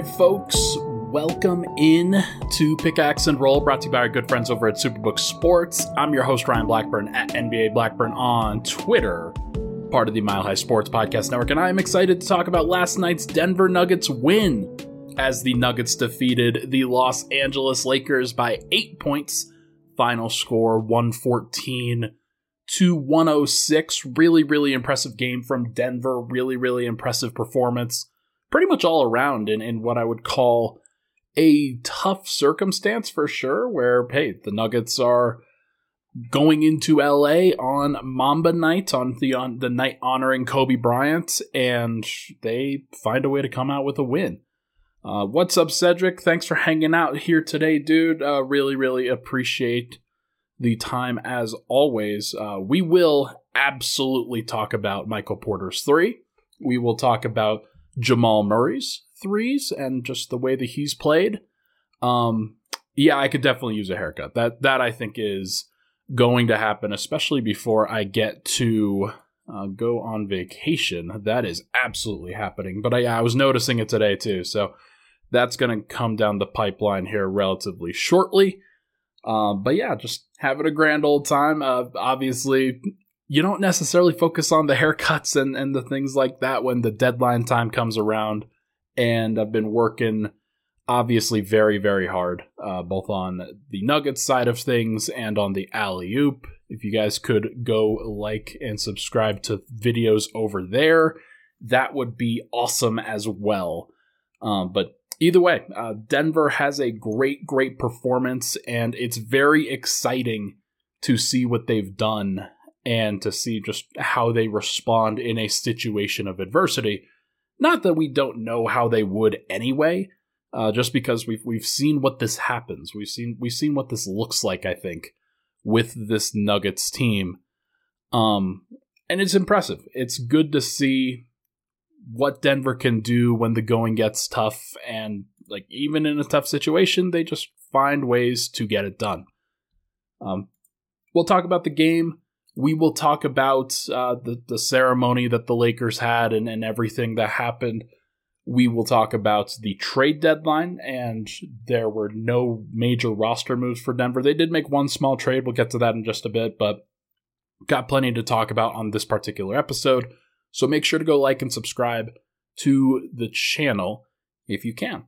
right, folks. Welcome in to Pickaxe and Roll, brought to you by our good friends over at Superbook Sports. I'm your host, Ryan Blackburn, at NBA Blackburn on Twitter, part of the Mile High Sports Podcast Network, and I am excited to talk about last night's Denver Nuggets win as the Nuggets defeated the Los Angeles Lakers by eight points. Final score 114 to 106. Really, really impressive game from Denver. Really, really impressive performance. Pretty much all around in, in what I would call a tough circumstance for sure, where, hey, the Nuggets are going into LA on Mamba night, on the on the night honoring Kobe Bryant, and they find a way to come out with a win. Uh, what's up, Cedric? Thanks for hanging out here today, dude. Uh, really, really appreciate the time as always. Uh, we will absolutely talk about Michael Porter's three. We will talk about Jamal Murray's threes and just the way that he's played. Um, yeah, I could definitely use a haircut. That that I think is going to happen, especially before I get to uh, go on vacation. That is absolutely happening. But I, I was noticing it today too, so that's going to come down the pipeline here relatively shortly. Uh, but yeah, just having a grand old time. Uh, obviously, you don't necessarily focus on the haircuts and, and the things like that when the deadline time comes around. And I've been working obviously very, very hard, uh, both on the Nuggets side of things and on the alley oop. If you guys could go like and subscribe to videos over there, that would be awesome as well. Um, but either way, uh, Denver has a great, great performance, and it's very exciting to see what they've done and to see just how they respond in a situation of adversity. Not that we don't know how they would anyway, uh, just because we've we've seen what this happens. We've seen we've seen what this looks like. I think with this Nuggets team, um, and it's impressive. It's good to see what Denver can do when the going gets tough, and like even in a tough situation, they just find ways to get it done. Um, we'll talk about the game. We will talk about uh, the the ceremony that the Lakers had and, and everything that happened. We will talk about the trade deadline, and there were no major roster moves for Denver. They did make one small trade. We'll get to that in just a bit, but got plenty to talk about on this particular episode. So make sure to go like and subscribe to the channel if you can.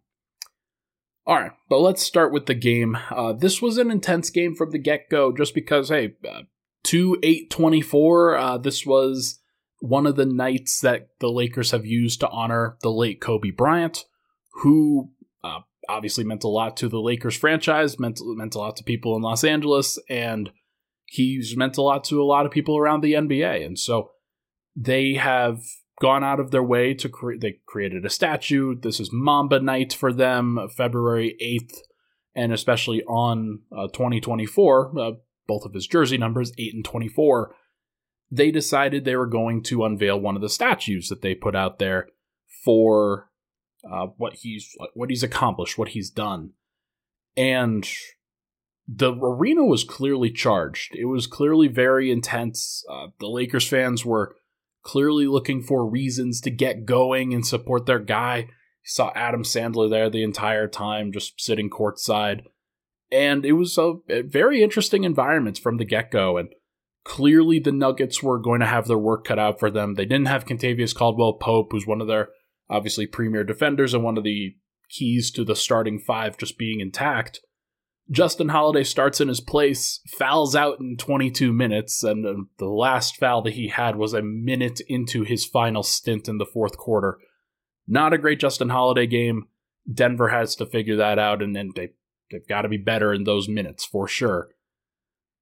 All right, but let's start with the game. Uh, this was an intense game from the get go, just because, hey, uh, 2 8 24, uh, this was one of the nights that the Lakers have used to honor the late Kobe Bryant, who uh, obviously meant a lot to the Lakers franchise, meant, meant a lot to people in Los Angeles, and he's meant a lot to a lot of people around the NBA. And so they have gone out of their way to create they created a statue this is mamba night for them february 8th and especially on uh, 2024 uh, both of his jersey numbers 8 and 24 they decided they were going to unveil one of the statues that they put out there for uh, what he's what he's accomplished what he's done and the arena was clearly charged it was clearly very intense uh, the lakers fans were clearly looking for reasons to get going and support their guy. You saw Adam Sandler there the entire time, just sitting courtside. And it was a, a very interesting environment from the get go. And clearly the Nuggets were going to have their work cut out for them. They didn't have Kentavious Caldwell Pope, who's one of their obviously premier defenders and one of the keys to the starting five just being intact. Justin Holiday starts in his place, fouls out in 22 minutes, and uh, the last foul that he had was a minute into his final stint in the fourth quarter. Not a great Justin Holiday game. Denver has to figure that out, and, then they, they've got to be better in those minutes for sure.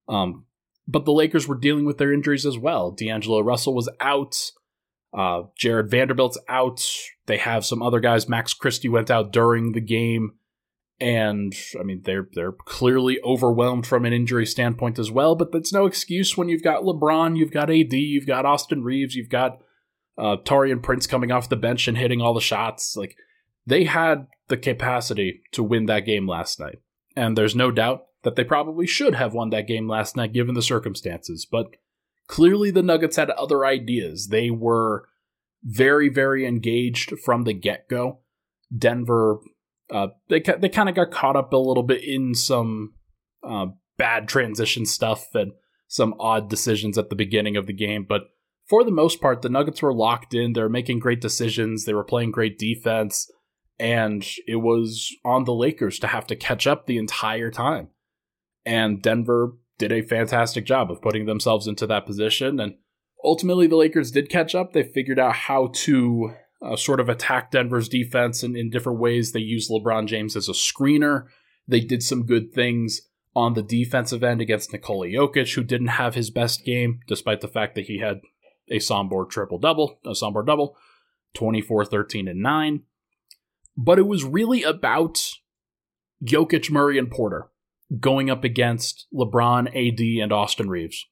Um, but the Lakers were dealing with their injuries as well. D'Angelo Russell was out. Uh, Jarred Vanderbilt's out. They have some other guys. Max Christie went out during the game and I mean they're they're clearly overwhelmed from an injury standpoint as well. But that's no excuse when you've got LeBron, you've got AD, you've got Austin Reaves, you've got uh, Taurean Prince coming off the bench and hitting all the shots. Like they had the capacity to win that game last night, and there's no doubt that they probably should have won that game last night given the circumstances. But clearly, the Nuggets had other ideas. They were very very engaged from the get go Denver, uh, they they kind of got caught up a little bit in some uh, bad transition stuff and some odd decisions at the beginning of the game, but for the most part, the Nuggets were locked in. They were making great decisions. They were playing great defense, and it was on the Lakers to have to catch up the entire time. And Denver did a fantastic job of putting themselves into that position. And ultimately, the Lakers did catch up. They figured out how to uh, sort of attack Denver's defense in, in different ways. They used LeBron James as a screener. They did some good things on the defensive end against Nikola Jokic, who didn't have his best game, despite the fact that he had a Sombor triple double, a Sombor double, 24, 13, and 9. But it was really about Jokic, Murray, and Porter going up against LeBron, AD, and Austin Reaves.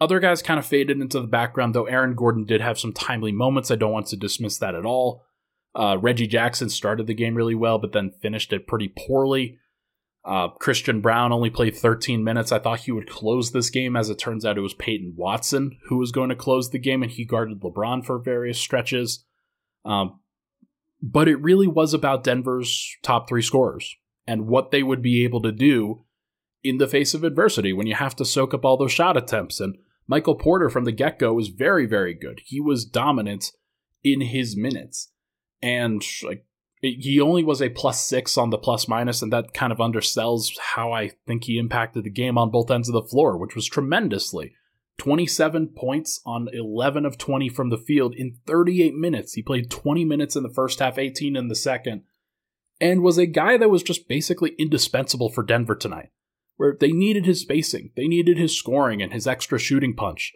Other guys kind of faded into the background, though Aaron Gordon did have some timely moments. I don't want to dismiss that at all. Uh, Reggie Jackson started the game really well, but then finished it pretty poorly. Uh, Christian Braun only played 13 minutes. I thought he would close this game. As it turns out, it was Peyton Watson who was going to close the game, and he guarded LeBron for various stretches. Um, but it really was about Denver's top three scorers and what they would be able to do in the face of adversity when you have to soak up all those shot attempts. And Michael Porter from the get go was very, very good. He was dominant in his minutes. And like he only was a plus six on the plus minus, and that kind of undersells how I think he impacted the game on both ends of the floor, which was tremendously. 27 points on 11 of 20 from the field in 38 minutes. He played 20 minutes in the first half, 18 in the second, and was a guy that was just basically indispensable for Denver tonight, where they needed his spacing, they needed his scoring and his extra shooting punch.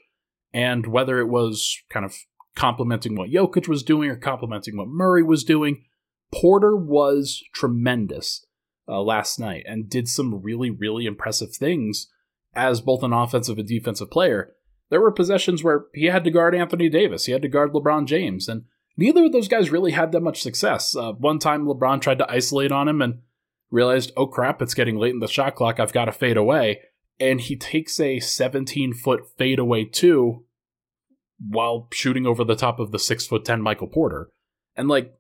And whether it was kind of complementing what Jokic was doing or complementing what Murray was doing, Porter was tremendous uh, last night and did some really, really impressive things as both an offensive and defensive player. There were possessions where he had to guard Anthony Davis, he had to guard LeBron James, and neither of those guys really had that much success. Uh, one time, LeBron tried to isolate on him and realized, oh crap, it's getting late in the shot clock, I've got to fade away. And he takes a 17 foot fadeaway two while shooting over the top of the 6 foot 10 Michael Porter. And like,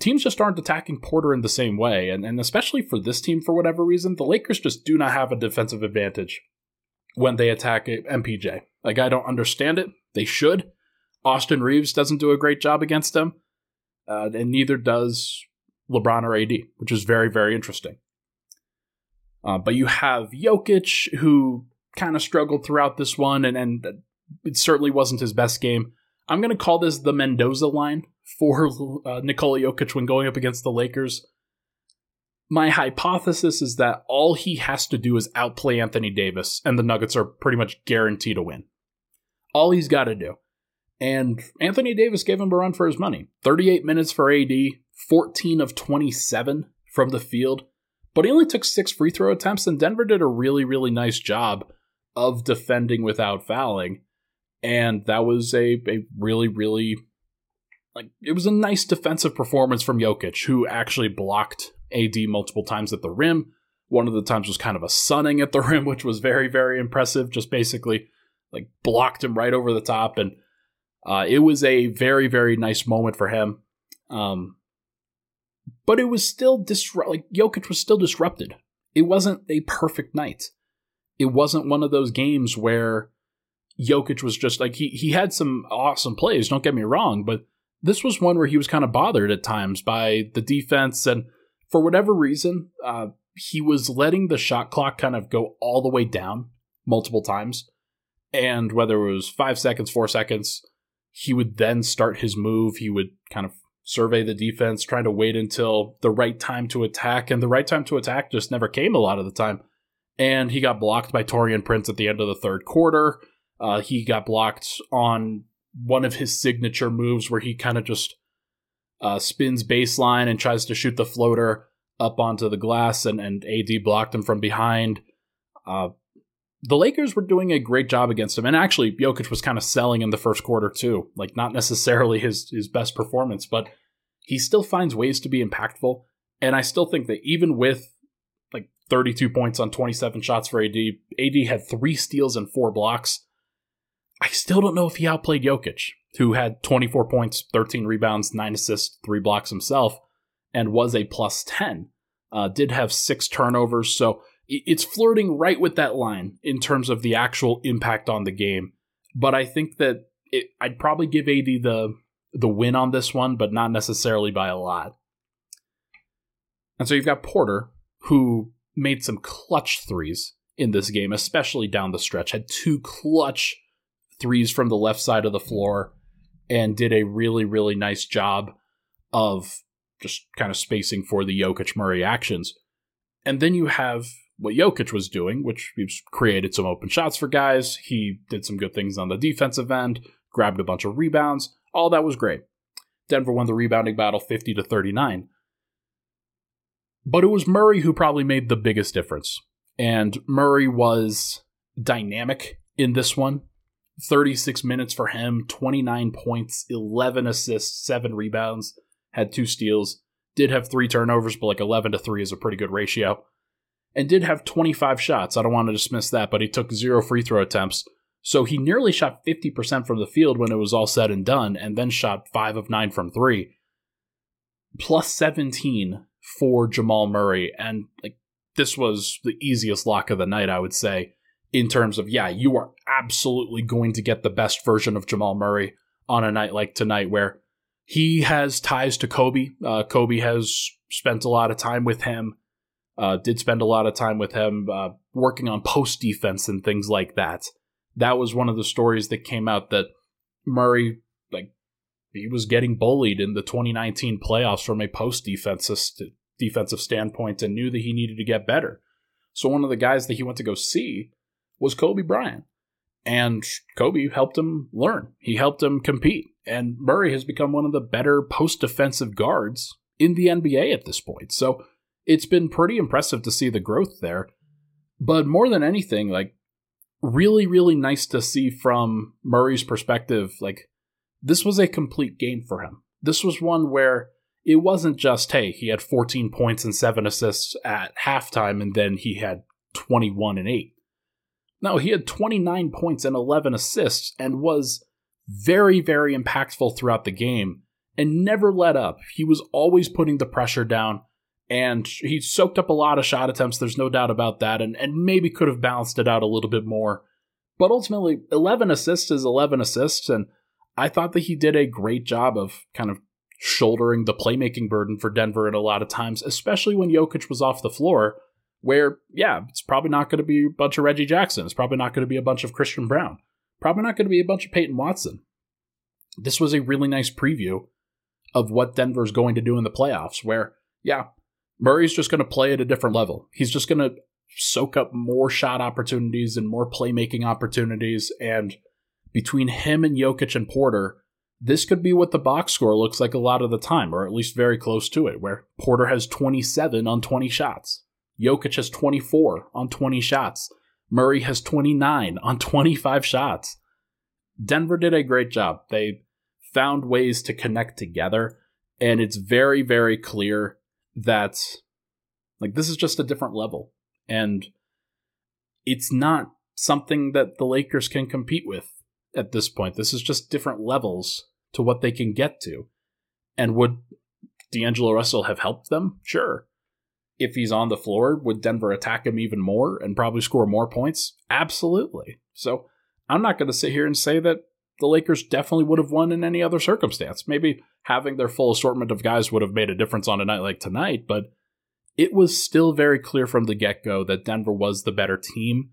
teams just aren't attacking Porter in the same way. And, and especially for this team, for whatever reason, the Lakers just do not have a defensive advantage when they attack MPJ. Like, I don't understand it. They should. Austin Reaves doesn't do a great job against them, uh, and neither does LeBron or AD, which is very, very interesting. Uh, but you have Jokic, who kind of struggled throughout this one, and, and it certainly wasn't his best game. I'm going to call this the Mendoza line for uh, Nikola Jokic when going up against the Lakers. My hypothesis is that all he has to do is outplay Anthony Davis, and the Nuggets are pretty much guaranteed to win. All he's got to do. And Anthony Davis gave him a run for his money 38 minutes for AD, 14 of 27 from the field, but he only took six free throw attempts, and Denver did a really, really nice job of defending without fouling. And that was a, a really, really like it was a nice defensive performance from Jokic, who actually blocked AD multiple times at the rim. One of the times was kind of a sunning at the rim, which was very, very impressive. Just basically like blocked him right over the top, and uh, it was a very, very nice moment for him. Um, but it was still disrupt. Like Jokic was still disrupted. It wasn't a perfect night. It wasn't one of those games where Jokic was just like he he had some awesome plays. Don't get me wrong, but this was one where he was kind of bothered at times by the defense, and for whatever reason, uh, he was letting the shot clock kind of go all the way down multiple times. And whether it was five seconds, four seconds, he would then start his move. He would kind of survey the defense, trying to wait until the right time to attack. And the right time to attack just never came a lot of the time. And he got blocked by Taurean Prince at the end of the third quarter. Uh, he got blocked on one of his signature moves where he kind of just uh, spins baseline and tries to shoot the floater up onto the glass, and, and AD blocked him from behind. Uh, the Lakers were doing a great job against him, and actually, Jokic was kind of selling in the first quarter too. Like not necessarily his his best performance, but he still finds ways to be impactful. And I still think that even with like 32 points on 27 shots for AD, AD had three steals and four blocks. I still don't know if he outplayed Jokic, who had 24 points, 13 rebounds, 9 assists, 3 blocks himself, and was a plus 10. Uh, did have 6 turnovers, so it's flirting right with that line in terms of the actual impact on the game. But I think that it, I'd probably give AD the the win on this one, but not necessarily by a lot. And so you've got Porter, who made some clutch threes in this game, especially down the stretch. Had two clutch threes from the left side of the floor and did a really, really nice job of just kind of spacing for the Jokic Murray actions. And then you have what Jokic was doing, which he's created some open shots for guys. He did some good things on the defensive end, grabbed a bunch of rebounds. All that was great. Denver won the rebounding battle 50 to 39. But it was Murray who probably made the biggest difference. And Murray was dynamic in this one. 36 minutes for him, 29 points, 11 assists, 7 rebounds, had 2 steals, did have 3 turnovers, but like 11 to 3 is a pretty good ratio and did have 25 shots. I don't want to dismiss that, but he took zero free throw attempts. So he nearly shot 50% from the field when it was all said and done, and then shot 5 of 9 from 3. Plus 17 for Jamal Murray. And like this was the easiest lock of the night, I would say, in terms of, yeah, you are absolutely going to get the best version of Jamal Murray on a night like tonight where he has ties to Kobe. Uh, Kobe has spent a lot of time with him. Uh, did spend a lot of time with him uh, working on post defense and things like that. That was one of the stories that came out that Murray, like, he was getting bullied in the 2019 playoffs from a post defensive defensive standpoint and knew that he needed to get better. So one of the guys that he went to go see was Kobe Bryant. And Kobe helped him learn. He helped him compete. And Murray has become one of the better post defensive guards in the NBA at this point. So it's been pretty impressive to see the growth there. But more than anything, like really, really nice to see from Murray's perspective, like this was a complete game for him. This was one where it wasn't just, hey, he had 14 points and seven assists at halftime and then he had 21 and 8. No, he had 29 points and 11 assists and was very, very impactful throughout the game and never let up. He was always putting the pressure down and he soaked up a lot of shot attempts. There's no doubt about that, and and maybe could have balanced it out a little bit more. But ultimately, 11 assists is 11 assists, and I thought that he did a great job of kind of shouldering the playmaking burden for Denver at a lot of times, especially when Jokic was off the floor. Where, yeah, it's probably not going to be a bunch of Reggie Jackson. It's probably not going to be a bunch of Christian Braun. Probably not going to be a bunch of Peyton Watson. This was a really nice preview of what Denver's going to do in the playoffs, where, yeah, Murray's just going to play at a different level. He's just going to soak up more shot opportunities and more playmaking opportunities. And between him and Jokic and Porter, this could be what the box score looks like a lot of the time, or at least very close to it, where Porter has 27 on 20 shots. Jokic has 24 on 20 shots. Murray has 29 on 25 shots. Denver did a great job. They found ways to connect together, and it's very, very clear that like this is just a different level and it's not something that the Lakers can compete with at this point. This is just different levels to what they can get to. And would D'Angelo Russell have helped them? Sure. If he's on the floor, would Denver attack him even more and probably score more points? Absolutely. So I'm not going to sit here and say that the Lakers definitely would have won in any other circumstance. Maybe having their full assortment of guys would have made a difference on a night like tonight, but it was still very clear from the get go that Denver was the better team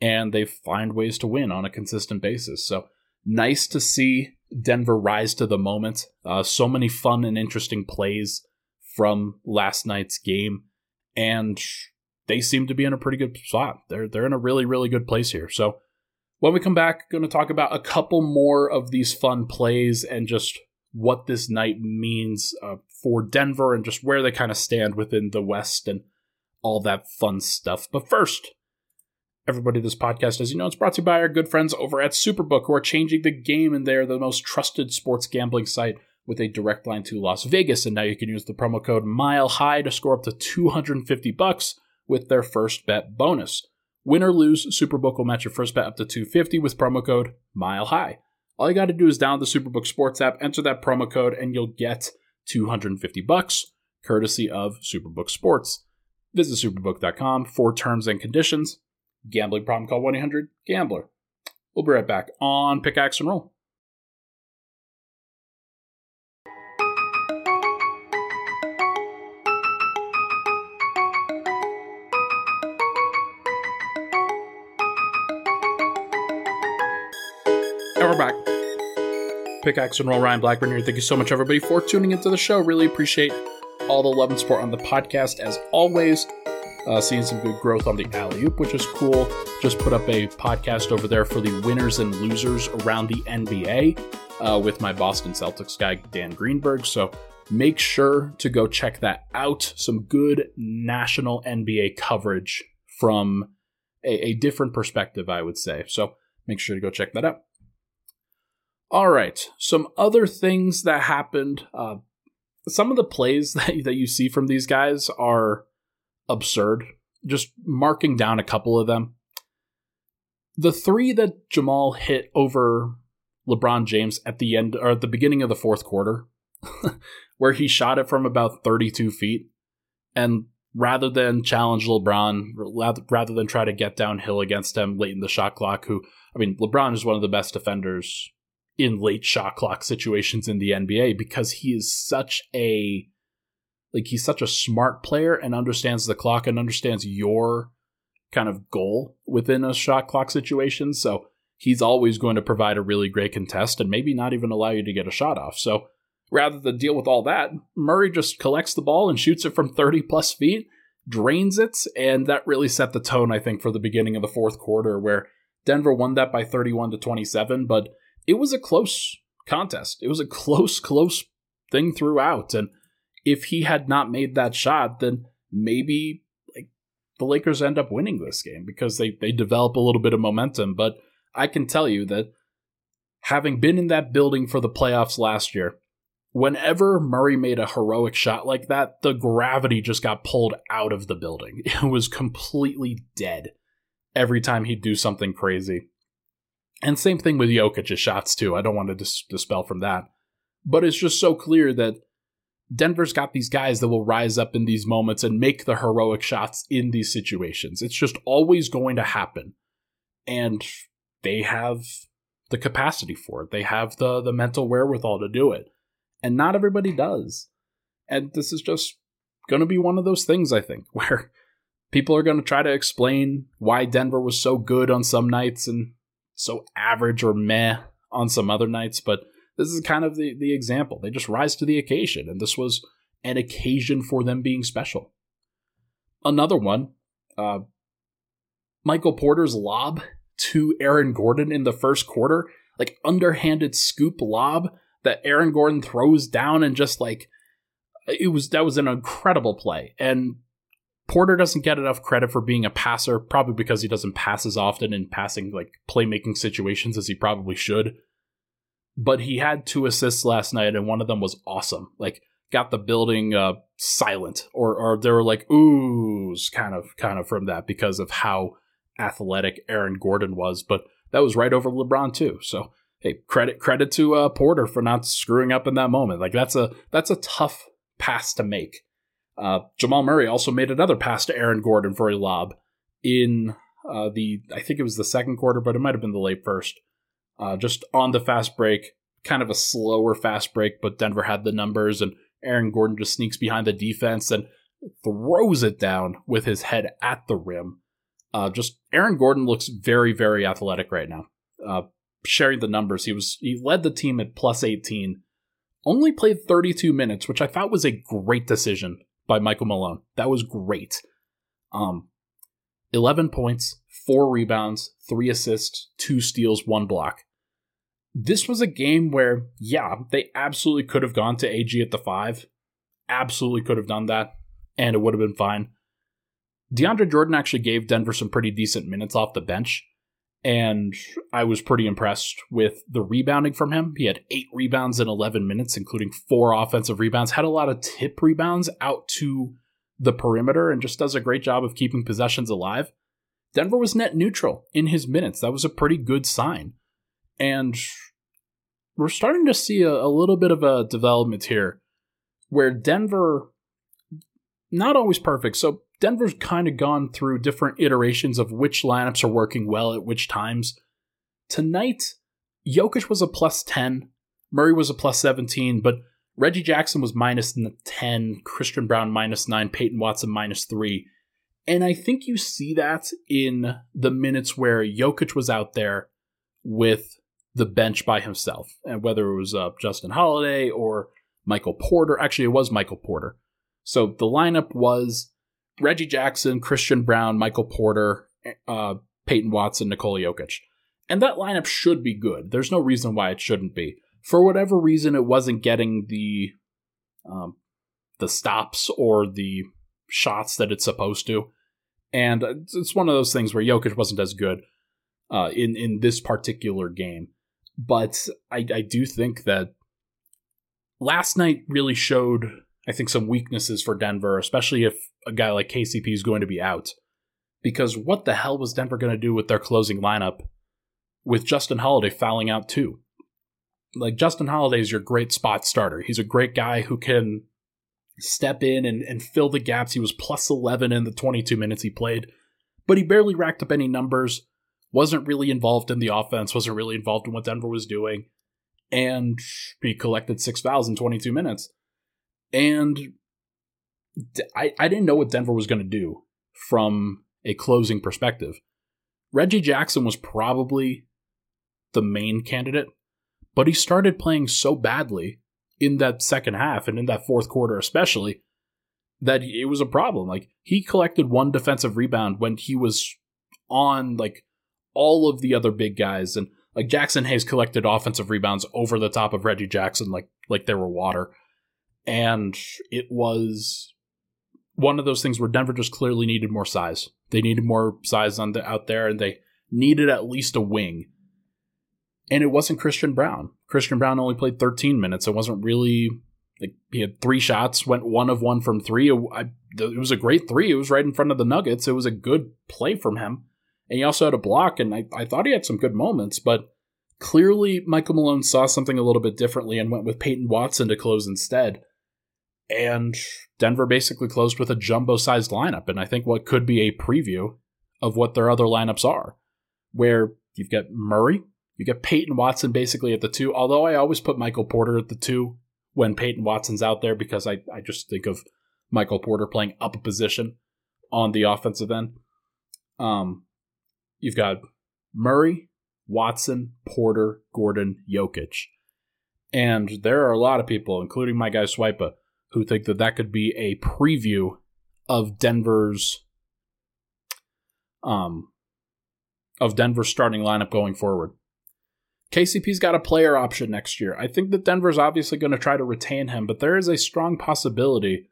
and they find ways to win on a consistent basis. So nice to see Denver rise to the moment. Uh, so many fun and interesting plays from last night's game, and they seem to be in a pretty good spot. They're they're in a really really good place here. So when we come back, going to talk about a couple more of these fun plays and just what this night means uh, for Denver and just where they kind of stand within the West and all that fun stuff. But first, everybody, this podcast, as you know, it's brought to you by our good friends over at Superbook, who are changing the game, and they're the most trusted sports gambling site with a direct line to Las Vegas. And now you can use the promo code Mile High to score up to 250 bucks with their first bet bonus. Win or lose, Superbook will match your first bet up to 250 with promo code Mile High. All you got to do is download the Superbook Sports app, enter that promo code, and you'll get 250 bucks, courtesy of Superbook Sports. Visit superbook.com for terms and conditions. Gambling problem? Call 1-800-GAMBLER. We'll be right back on Pickaxe and Roll. Pickaxe and Roll Ryan Blackburn here. Thank you so much, everybody, for tuning into the show. Really appreciate all the love and support on the podcast, as always. Uh, seeing some good growth on the alley oop, which is cool. Just put up a podcast over there for the winners and losers around the NBA uh, with my Boston Celtics guy, Dan Greenberg. So make sure to go check that out. Some good national NBA coverage from a, a different perspective, I would say. So make sure to go check that out. All right, some other things that happened. Uh, some of the plays that, that you see from these guys are absurd. Just marking down a couple of them. The three that Jamal hit over LeBron James at the end or at the beginning of the fourth quarter, where he shot it from about 32 feet, and rather than challenge LeBron, rather than try to get downhill against him late in the shot clock, who I mean, LeBron is one of the best defenders in late shot clock situations in the NBA because he is such a like he's such a smart player and understands the clock and understands your kind of goal within a shot clock situation. So he's always going to provide a really great contest and maybe not even allow you to get a shot off. So rather than deal with all that, Murray just collects the ball and shoots it from 30 plus feet, drains it, and that really set the tone, I think, for the beginning of the fourth quarter where Denver won that by 31 to 27, but it was a close contest. It was a close, close thing throughout. And if he had not made that shot, then maybe like the Lakers end up winning this game because they, they develop a little bit of momentum. But I can tell you that having been in that building for the playoffs last year, whenever Murray made a heroic shot like that, the gravity just got pulled out of the building. It was completely dead every time he'd do something crazy. And same thing with Jokic's shots too. I don't want to dis- dispel from that, but it's just so clear that Denver's got these guys that will rise up in these moments and make the heroic shots in these situations. It's just always going to happen, and they have the capacity for it. They have the the mental wherewithal to do it, and not everybody does. And this is just going to be one of those things I think where people are going to try to explain why Denver was so good on some nights and so average or meh on some other nights, but this is kind of the, the example. They just rise to the occasion, and this was an occasion for them being special. Another one, uh, Michael Porter's lob to Aaron Gordon in the first quarter, like underhanded scoop lob that Aaron Gordon throws down and just like it was that was an incredible play. And Porter doesn't get enough credit for being a passer, probably because he doesn't pass as often in passing like playmaking situations as he probably should. But he had two assists last night, and one of them was awesome. Like got the building uh, silent, or or there were like oohs kind of kind of from that because of how athletic Aaron Gordon was. But that was right over LeBron too. So hey, credit credit to uh, Porter for not screwing up in that moment. Like that's a that's a tough pass to make uh, Jamal Murray also made another pass to Aaron Gordon for a lob in uh, the, I think it was the second quarter, but it might have been the late first. Uh, just on the fast break, kind of a slower fast break, but Denver had the numbers, and Aaron Gordon just sneaks behind the defense and throws it down with his head at the rim. Uh, just Aaron Gordon looks very, very athletic right now. Uh, sharing the numbers, he was he led the team at plus 18, only played 32 minutes, which I thought was a great decision by Michael Malone. That was great. Um, 11 points, four rebounds, three assists, two steals, one block. This was a game where, yeah, they absolutely could have gone to AG at the five. Absolutely could have done that, and it would have been fine. DeAndre Jordan actually gave Denver some pretty decent minutes off the bench and I was pretty impressed with the rebounding from him. He had eight rebounds in 11 minutes, including four offensive rebounds, had a lot of tip rebounds out to the perimeter, and just does a great job of keeping possessions alive. Denver was net neutral in his minutes. That was a pretty good sign. And we're starting to see a, a little bit of a development here where Denver, not always perfect. So Denver's kind of gone through different iterations of which lineups are working well at which times. Tonight, Jokic was a plus 10, Murray was a plus 17, but Reggie Jackson was minus 10, Christian Braun minus 9, Peyton Watson minus 3. And I think you see that in the minutes where Jokic was out there with the bench by himself, and whether it was uh, Justin Holiday or Michael Porter. Actually, it was Michael Porter. So the lineup was Reggie Jackson, Christian Braun, Michael Porter, uh, Peyton Watson, Nikola Jokic. And that lineup should be good. There's no reason why it shouldn't be. For whatever reason, it wasn't getting the um, the stops or the shots that it's supposed to. And it's one of those things where Jokic wasn't as good uh, in in this particular game. But I, I do think that last night really showed, I think, some weaknesses for Denver, especially if a guy like KCP is going to be out. Because what the hell was Denver going to do with their closing lineup with Justin Holiday fouling out too? Like, Justin Holiday is your great spot starter. He's a great guy who can step in and, and fill the gaps. He was plus 11 in the 22 minutes he played, but he barely racked up any numbers, wasn't really involved in the offense, wasn't really involved in what Denver was doing and he collected six fouls in 22 minutes. And I, I didn't know what Denver was going to do from a closing perspective. Reggie Jackson was probably the main candidate, but he started playing so badly in that second half and in that fourth quarter, especially, that it was a problem. Like, he collected one defensive rebound when he was on, like, all of the other big guys. And like Jaxson Hayes collected offensive rebounds over the top of Reggie Jackson like like they were water. And it was one of those things where Denver just clearly needed more size. They needed more size on the out there and they needed at least a wing. And it wasn't Christian Braun. Christian Braun only played 13 minutes. It wasn't really like he had three shots, went one of one from three. It, I, it was a great three. It was right in front of the Nuggets. It was a good play from him. And he also had a block, and I, I thought he had some good moments, but clearly Michael Malone saw something a little bit differently and went with Peyton Watson to close instead. And Denver basically closed with a jumbo sized lineup, and I think what could be a preview of what their other lineups are, where you've got Murray, you get Peyton Watson basically at the two, although I always put Michael Porter at the two when Peyton Watson's out there because I, I just think of Michael Porter playing up a position on the offensive end. Um, You've got Murray, Watson, Porter, Gordon, Jokic. And there are a lot of people, including my guy Swipa, who think that that could be a preview of Denver's um of Denver's starting lineup going forward. KCP's got a player option next year. I think that Denver's obviously going to try to retain him, but there is a strong possibility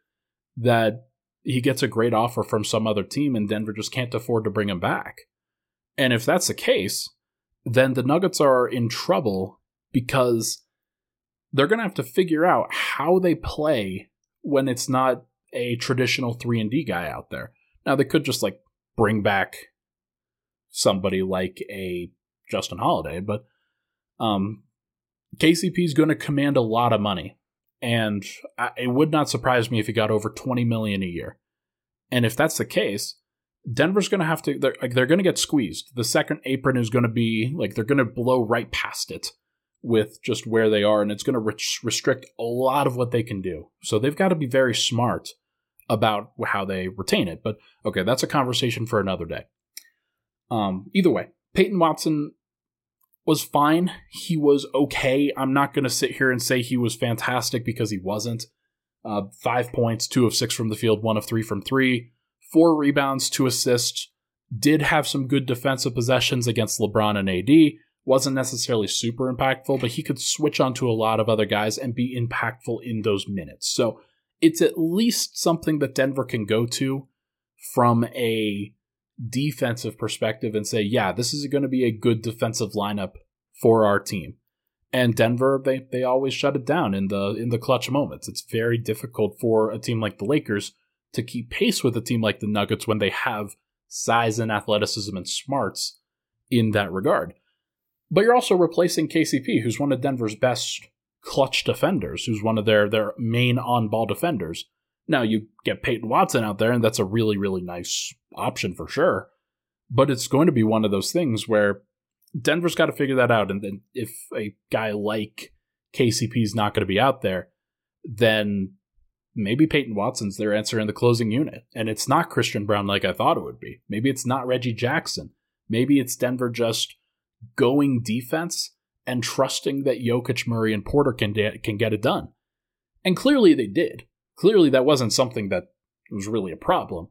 that he gets a great offer from some other team and Denver just can't afford to bring him back. And if that's the case, then the Nuggets are in trouble because they're going to have to figure out how they play when it's not a traditional 3 and D guy out there. Now they could just like bring back somebody like a Justin Holiday, but um KCP is going to command a lot of money and I, it would not surprise me if he got over 20 million a year. And if that's the case, Denver's going to have to they're, like they're going to get squeezed. The second apron is going to be like they're going to blow right past it with just where they are and it's going to re- restrict a lot of what they can do. So they've got to be very smart about how they retain it. But okay, that's a conversation for another day. Um either way, Peyton Watson was fine. He was okay. I'm not going to sit here and say he was fantastic because he wasn't. Uh, five points, two of six from the field, one of three from three four rebounds, two assists. Did have some good defensive possessions against LeBron and AD. Wasn't necessarily super impactful, but he could switch onto a lot of other guys and be impactful in those minutes. So it's at least something that Denver can go to from a defensive perspective and say, yeah, this is going to be a good defensive lineup for our team. And Denver, they they always shut it down in the in the clutch moments. It's very difficult for a team like the Lakers to keep pace with a team like the Nuggets when they have size and athleticism and smarts in that regard. But you're also replacing KCP, who's one of Denver's best clutch defenders, who's one of their their main on ball defenders. Now you get Peyton Watson out there, and that's a really really nice option for sure. But it's going to be one of those things where Denver's got to figure that out, and then if a guy like KCP is not going to be out there, then maybe Peyton Watson's their answer in the closing unit. And it's not Christian Braun like I thought it would be. Maybe it's not Reggie Jackson. Maybe it's Denver just going defense and trusting that Jokic, Murray, and Porter can de- can get it done. And clearly they did. Clearly that wasn't something that was really a problem.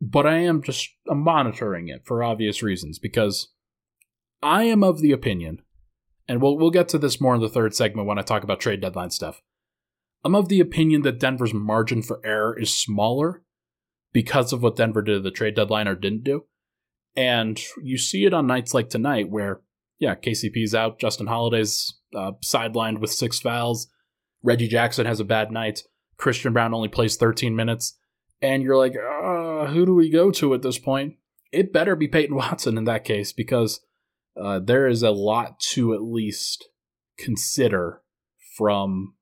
But I am just I'm monitoring it for obvious reasons because I am of the opinion, and we'll we'll get to this more in the third segment when I talk about trade deadline stuff. I'm of the opinion that Denver's margin for error is smaller because of what Denver did at the trade deadline or didn't do. And you see it on nights like tonight where, yeah, KCP's out, Justin Holiday's uh, sidelined with six fouls, Reggie Jackson has a bad night, Christian Braun only plays 13 minutes, and you're like, uh, who do we go to at this point? It better be Peyton Watson in that case because uh, there is a lot to at least consider from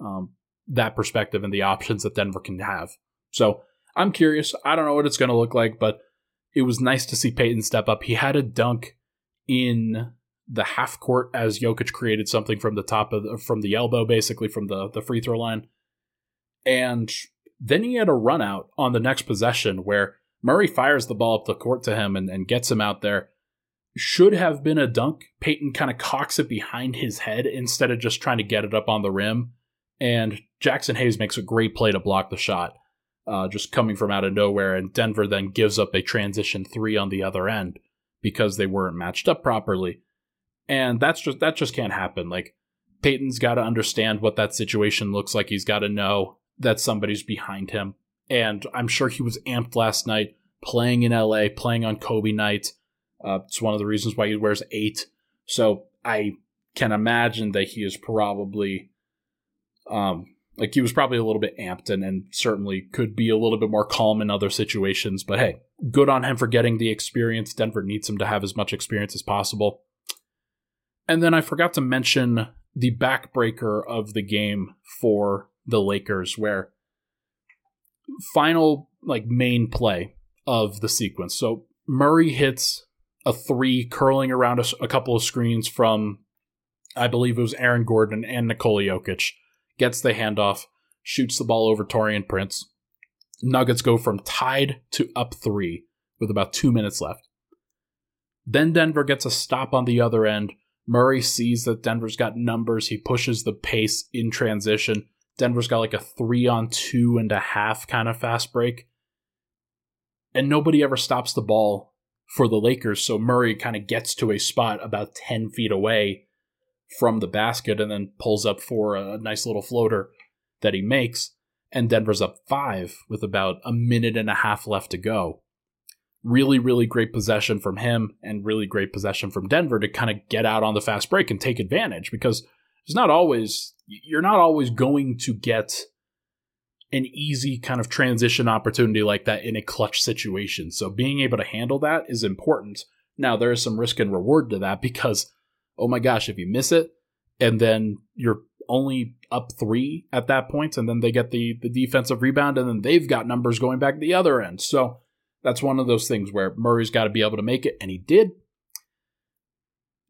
um, that perspective and the options that Denver can have. So I'm curious. I don't know what it's going to look like, but it was nice to see Peyton step up. He had a dunk in the half court as Jokic created something from the top of the, from the elbow, basically from the the free throw line, and then he had a run out on the next possession where Murray fires the ball up the court to him and, and gets him out there. Should have been a dunk. Peyton kind of cocks it behind his head instead of just trying to get it up on the rim. And Jaxson Hayes makes a great play to block the shot, uh, just coming from out of nowhere. And Denver then gives up a transition three on the other end because they weren't matched up properly. And that's just that just can't happen. Like Peyton's got to understand what that situation looks like. He's got to know that somebody's behind him. And I'm sure he was amped last night playing in LA, playing on Kobe night. Uh, it's one of the reasons why he wears eight. So I can imagine that he is probably um, like he was probably a little bit amped and, and certainly could be a little bit more calm in other situations. But hey, good on him for getting the experience. Denver needs him to have as much experience as possible. And then I forgot to mention the backbreaker of the game for the Lakers, where final like main play of the sequence. So Murray hits a three curling around a, a couple of screens from, I believe it was Aaron Gordon and Nikola Jokic gets the handoff, shoots the ball over Taurean Prince. Nuggets go from tied to up three with about two minutes left. Then Denver gets a stop on the other end. Murray sees that Denver's got numbers. He pushes the pace in transition. Denver's got like a three on two and a half kind of fast break. And nobody ever stops the ball for the Lakers. So Murray kind of gets to a spot about 10 feet away from the basket and then pulls up for a nice little floater that he makes. And Denver's up five with about a minute and a half left to go. Really, really great possession from him and really great possession from Denver to kind of get out on the fast break and take advantage because it's not always, you're not always going to get an easy kind of transition opportunity like that in a clutch situation. So being able to handle that is important. Now, there is some risk and reward to that because oh my gosh, if you miss it, and then you're only up three at that point, and then they get the the defensive rebound, and then they've got numbers going back the other end. So that's one of those things where Murray's got to be able to make it, and he did.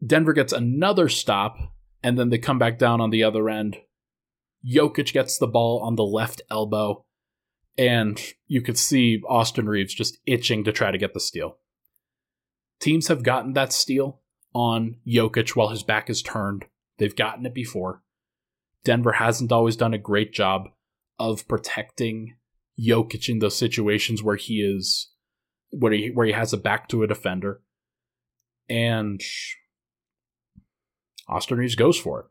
Denver gets another stop, and then they come back down on the other end. Jokic gets the ball on the left elbow, and you could see Austin Reaves just itching to try to get the steal. Teams have gotten that steal on Jokic while his back is turned. They've gotten it before. Denver hasn't always done a great job of protecting Jokic in those situations where he is where he where he has a back to a defender. And Austin Reaves goes for it.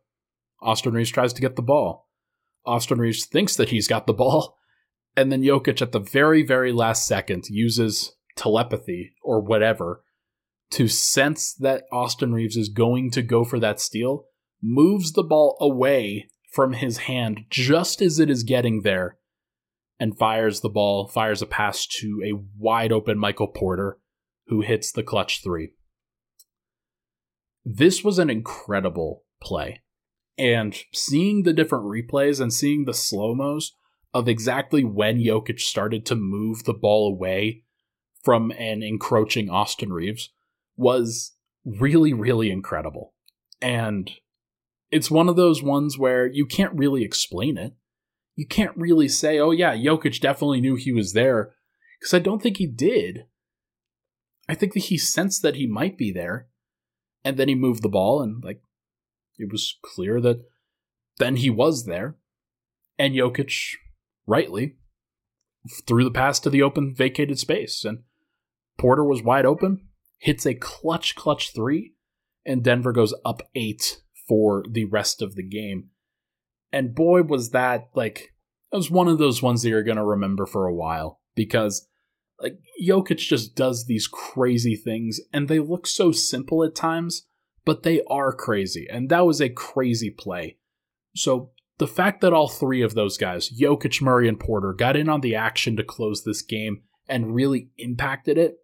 Austin Reaves tries to get the ball. Austin Reaves thinks that he's got the ball, and then Jokic at the very, very last second uses telepathy or whatever to sense that Austin Reaves is going to go for that steal, moves the ball away from his hand just as it is getting there, and fires the ball, fires a pass to a wide open Michael Porter, who hits the clutch three. This was an incredible play. And seeing the different replays and seeing the slow mos of exactly when Jokic started to move the ball away from an encroaching Austin Reaves was really, really incredible. And it's one of those ones where you can't really explain it. You can't really say, oh, yeah, Jokic definitely knew he was there, because I don't think he did. I think that he sensed that he might be there, and then he moved the ball, and like it was clear that then he was there, and Jokic, rightly, threw the pass to the open vacated space, and Porter was wide open, hits a clutch, clutch three, and Denver goes up eight for the rest of the game. And boy, was that like, that was one of those ones that you're going to remember for a while because like Jokic just does these crazy things and they look so simple at times, but they are crazy. And that was a crazy play. So the fact that all three of those guys, Jokic, Murray, and Porter, got in on the action to close this game and really impacted it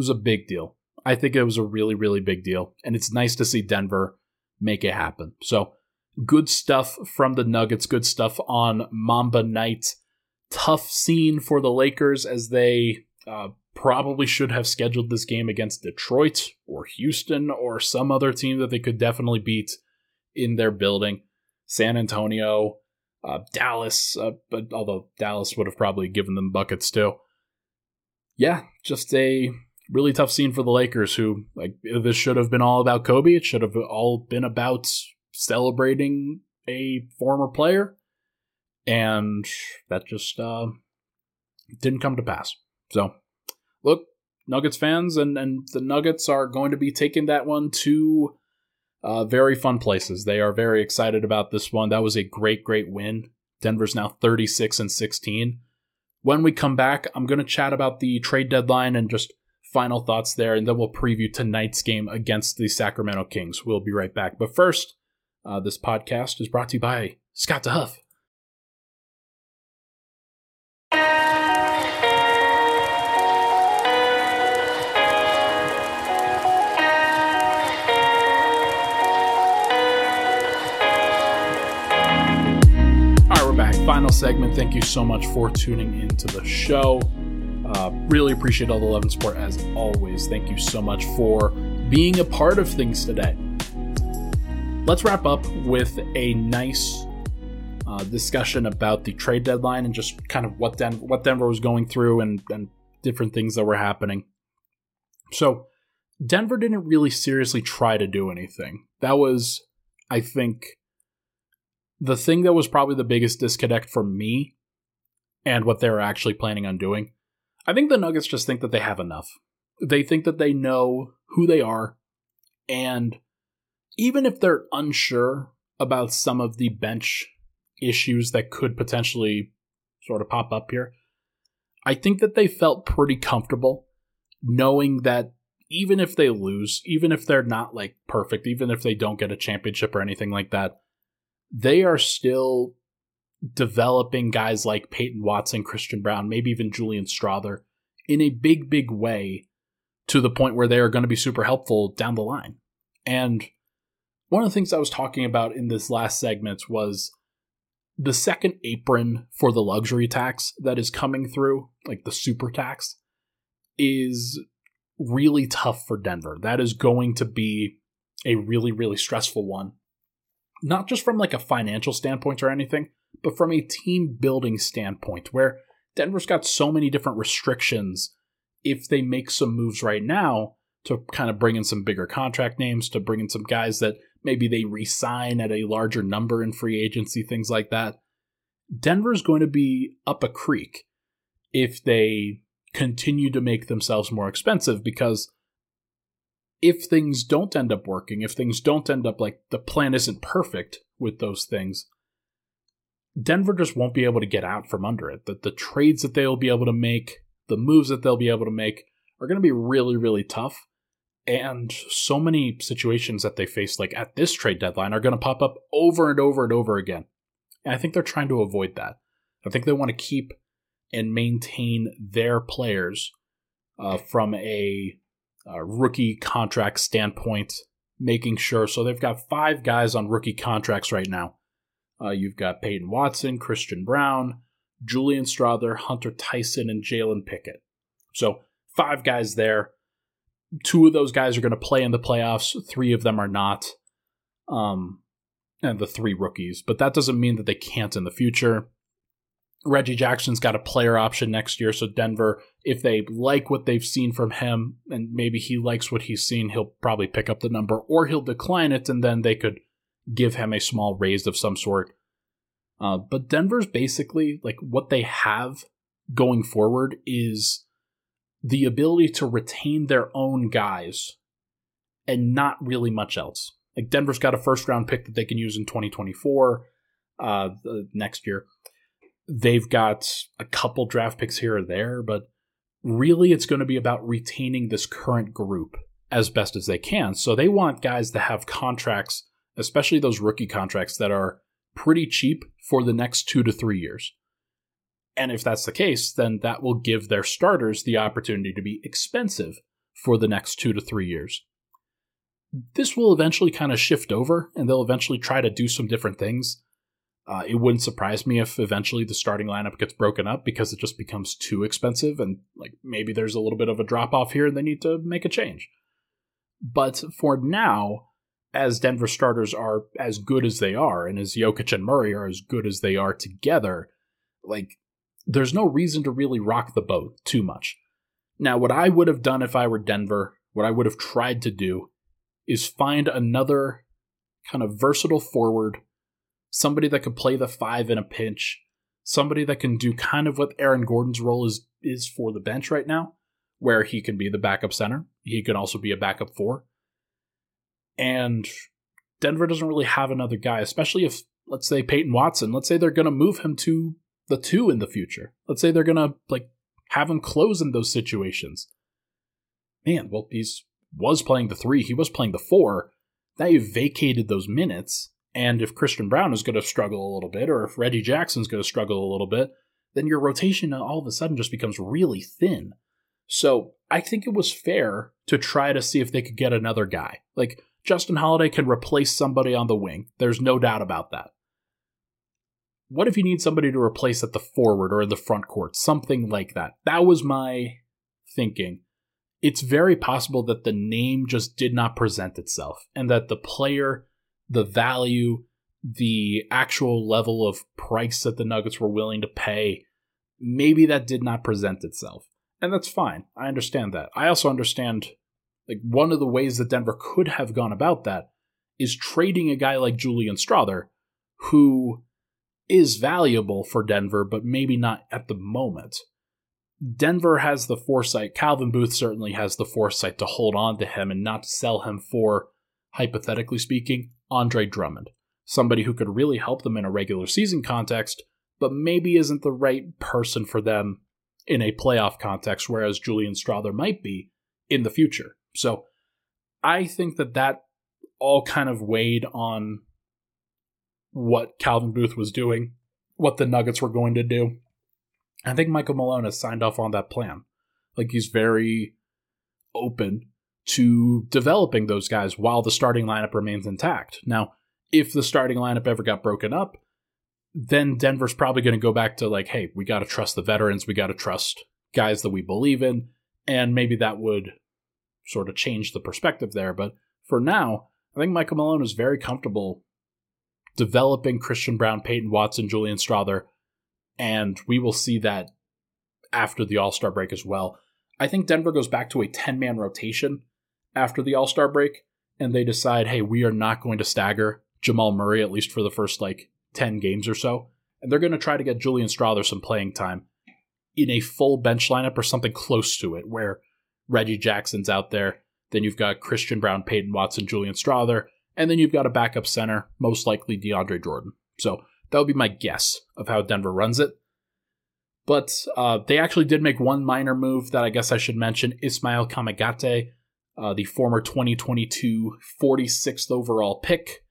was a big deal. I think it was a really, really big deal. And it's nice to see Denver make it happen. So good stuff from the Nuggets, good stuff on Mamba night. Tough scene for the Lakers as they uh, probably should have scheduled this game against Detroit or Houston or some other team that they could definitely beat in their building. San Antonio, uh, Dallas, uh, but although Dallas would have probably given them buckets too. Yeah, just a really tough scene for the Lakers, who like this should have been all about Kobe. It should have all been about celebrating a former player, and that just uh, didn't come to pass. So, look, Nuggets fans, and and the Nuggets are going to be taking that one to uh, very fun places. They are very excited about this one. That was a great, great win. Denver's now 36 and 16. When we come back, I'm going to chat about the trade deadline and just final thoughts there, and then we'll preview tonight's game against the Sacramento Kings. We'll be right back. But first, uh, this podcast is brought to you by Scott DeHuff. All right, we're back. Final segment. Thank you so much for tuning into the show. Uh, really appreciate all the love and support as always. Thank you so much for being a part of things today. Let's wrap up with a nice uh, discussion about the trade deadline and just kind of what Den- what Denver was going through and, and different things that were happening. So, Denver didn't really seriously try to do anything. That was, I think, the thing that was probably the biggest disconnect for me and what they were actually planning on doing I think the Nuggets just think that they have enough. They think that they know who they are, and even if they're unsure about some of the bench issues that could potentially sort of pop up here, I think that they felt pretty comfortable knowing that even if they lose, even if they're not like perfect, even if they don't get a championship or anything like that, they are still developing guys like Peyton Watson, Christian Braun, maybe even Julian Strawther in a big, big way to the point where they are going to be super helpful down the line. And one of the things I was talking about in this last segment was the second apron for the luxury tax that is coming through, like the super tax, is really tough for Denver. That is going to be a really, really stressful one. Not just from like a financial standpoint or anything, but from a team building standpoint, where Denver's got so many different restrictions if they make some moves right now to kind of bring in some bigger contract names, to bring in some guys that maybe they re-sign at a larger number in free agency, things like that. Denver's going to be up a creek if they continue to make themselves more expensive because if things don't end up working, if things don't end up like the plan isn't perfect with those things, Denver just won't be able to get out from under it. That the trades that they'll be able to make, the moves that they'll be able to make are going to be really, really tough. And so many situations that they face, like at this trade deadline, are going to pop up over and over and over again. And I think they're trying to avoid that. I think they want to keep and maintain their players uh, from a, a rookie contract standpoint, making sure. So they've got five guys on rookie contracts right now. Uh, you've got Peyton Watson, Christian Braun, Julian Strawther, Hunter Tyson, and Jalen Pickett. So five guys there. Two of those guys are going to play in the playoffs. Three of them are not. Um, and the three rookies, but that doesn't mean that they can't in the future. Reggie Jackson's got a player option next year, so Denver, if they like what they've seen from him and maybe he likes what he's seen, he'll probably pick up the number or he'll decline it and then they could give him a small raise of some sort. Uh, but Denver's basically like what they have going forward is the ability to retain their own guys and not really much else. Like Denver's got a first round pick that they can use in 2024 uh, next year. They've got a couple draft picks here or there, but really it's going to be about retaining this current group as best as they can. So they want guys to have contracts, especially those rookie contracts that are pretty cheap for the next two to three years. And if that's the case, then that will give their starters the opportunity to be expensive for the next two to three years. This will eventually kind of shift over, and they'll eventually try to do some different things. Uh, it wouldn't surprise me if eventually the starting lineup gets broken up because it just becomes too expensive, and like maybe there's a little bit of a drop off here, and they need to make a change. But for now, as Denver starters are as good as they are, and as Jokic and Murray are as good as they are together, like there's no reason to really rock the boat too much. Now, what I would have done if I were Denver, what I would have tried to do, is find another kind of versatile forward, somebody that could play the five in a pinch, somebody that can do kind of what Aaron Gordon's role is is for the bench right now, where he can be the backup center. He can also be a backup four. And Denver doesn't really have another guy, especially if, let's say, Peyton Watson, let's say they're going to move him to the two in the future. Let's say they're going to, like, have him close in those situations. Man, well, he's was playing the three, he was playing the four. Now you've vacated those minutes. And if Christian Braun is going to struggle a little bit, or if Reggie Jackson's going to struggle a little bit, then your rotation all of a sudden just becomes really thin. So I think it was fair to try to see if they could get another guy. Like, Justin Holiday can replace somebody on the wing. There's no doubt about that. What if you need somebody to replace at the forward or in the front court? Something like that. That was my thinking. It's very possible that the name just did not present itself and that the player, the value, the actual level of price that the Nuggets were willing to pay, maybe that did not present itself. And that's fine. I understand that. I also understand like one of the ways that Denver could have gone about that is trading a guy like Julian Strawther, who is valuable for Denver, but maybe not at the moment. Denver has the foresight, Calvin Booth certainly has the foresight to hold on to him and not sell him for, hypothetically speaking, Andre Drummond, somebody who could really help them in a regular season context, but maybe isn't the right person for them in a playoff context, whereas Julian Strawther might be in the future. So I think that that all kind of weighed on what Calvin Booth was doing, what the Nuggets were going to do. I think Michael Malone has signed off on that plan. Like he's very open to developing those guys while the starting lineup remains intact. Now, if the starting lineup ever got broken up, then Denver's probably going to go back to like, hey, we got to trust the veterans, we got to trust guys that we believe in, and maybe that would sort of change the perspective there. But for now, I think Michael Malone is very comfortable developing Christian Braun, Peyton Watson, Julian Strawther, and we will see that after the All Star break as well. I think Denver goes back to a 10 man rotation after the All Star break, and they decide, hey, we are not going to stagger Jamal Murray, at least for the first like 10 games or so. And they're going to try to get Julian Strawther some playing time in a full bench lineup or something close to it, where Reggie Jackson's out there. Then you've got Christian Braun, Peyton Watson, Julian Strawther, and then you've got a backup center, most likely DeAndre Jordan. So that would be my guess of how Denver runs it. But uh, they actually did make one minor move that I guess I should mention. Ismael Kamagate, uh, the former 2022 46th overall pick.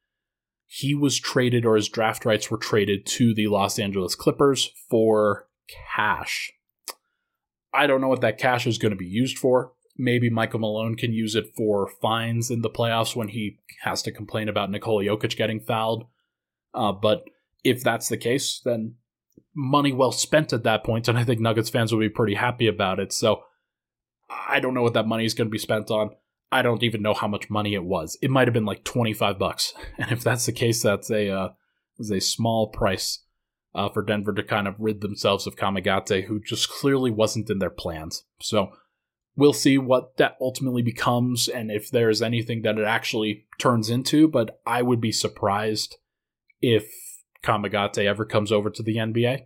he was traded or his draft rights were traded to the Los Angeles Clippers for cash. I don't know what that cash is going to be used for. Maybe Michael Malone can use it for fines in the playoffs when he has to complain about Nikola Jokic getting fouled. Uh, but if that's the case, then money well spent at that point, and I think Nuggets fans will be pretty happy about it. So I don't know what that money is going to be spent on. I don't even know how much money it was. It might have been like 25 bucks. And if that's the case, that's a uh, a small price uh, for Denver to kind of rid themselves of Kamagate, who just clearly wasn't in their plans. So we'll see what that ultimately becomes and if there's anything that it actually turns into. But I would be surprised if Kamagate ever comes over to the NBA.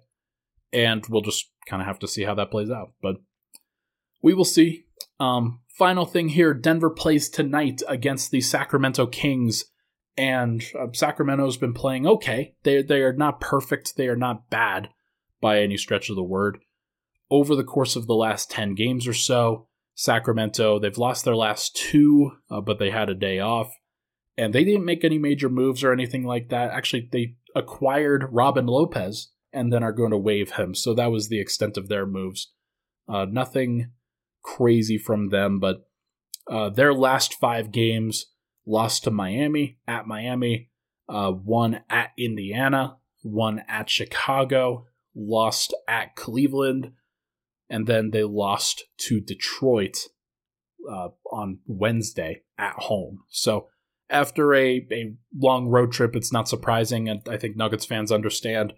And we'll just kind of have to see how that plays out. But we will see. Um, final thing here Denver plays tonight against the Sacramento Kings. And uh, Sacramento's been playing okay. They, they are not perfect, they are not bad by any stretch of the word. Over the course of the last 10 games or so, Sacramento, they've lost their last two, uh, but they had a day off. And they didn't make any major moves or anything like that. Actually, they acquired Robin Lopez and then are going to waive him. So that was the extent of their moves. Uh, nothing crazy from them, but uh, their last five games lost to Miami, at Miami, uh, one at Indiana, one at Chicago, lost at Cleveland, and then they lost to Detroit uh, on Wednesday at home. So after a, a long road trip, it's not surprising, and I think Nuggets fans understand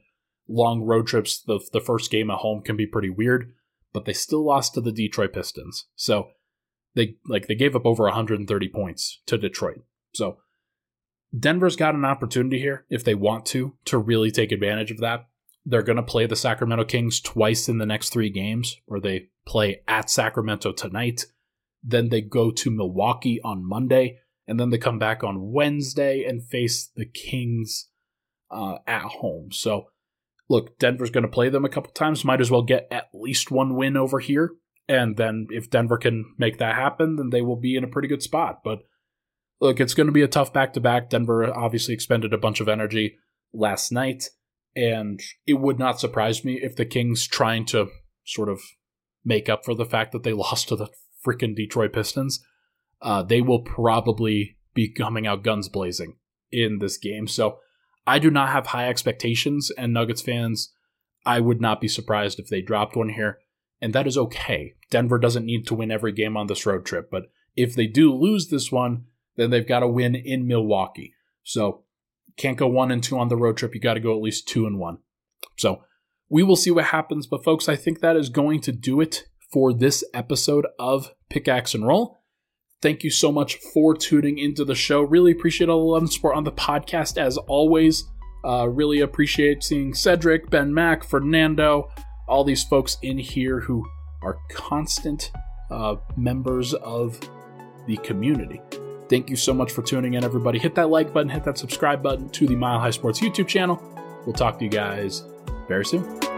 long road trips, the, the first game at home can be pretty weird, but they still lost to the Detroit Pistons. So they like they gave up over 130 points to Detroit. So Denver's got an opportunity here if they want to to really take advantage of that. They're going to play the Sacramento Kings twice in the next 3 games where they play at Sacramento tonight, then they go to Milwaukee on Monday and then they come back on Wednesday and face the Kings uh, at home. So, look, Denver's going to play them a couple times. Might as well get at least one win over here, and then if Denver can make that happen, then they will be in a pretty good spot. But look, it's going to be a tough back to back. Denver obviously expended a bunch of energy last night, and it would not surprise me if the Kings trying to sort of make up for the fact that they lost to the freaking Detroit Pistons uh, they will probably be coming out guns blazing in this game. So I do not have high expectations, and Nuggets fans, I would not be surprised if they dropped one here, and that is okay. Denver doesn't need to win every game on this road trip, but if they do lose this one, then they've got to win in Milwaukee. So can't go one and two on the road trip. You got to go at least two and one. So we will see what happens. But folks, I think that is going to do it for this episode of Pickaxe and Roll. Thank you so much for tuning into the show. Really appreciate all the love and support on the podcast as always. Uh, really appreciate seeing Cedric, Ben Mack, Fernando, all these folks in here who are constant uh, members of the community. Thank you so much for tuning in, everybody. Hit that like button, hit that subscribe button to the Mile High Sports YouTube channel. We'll talk to you guys very soon.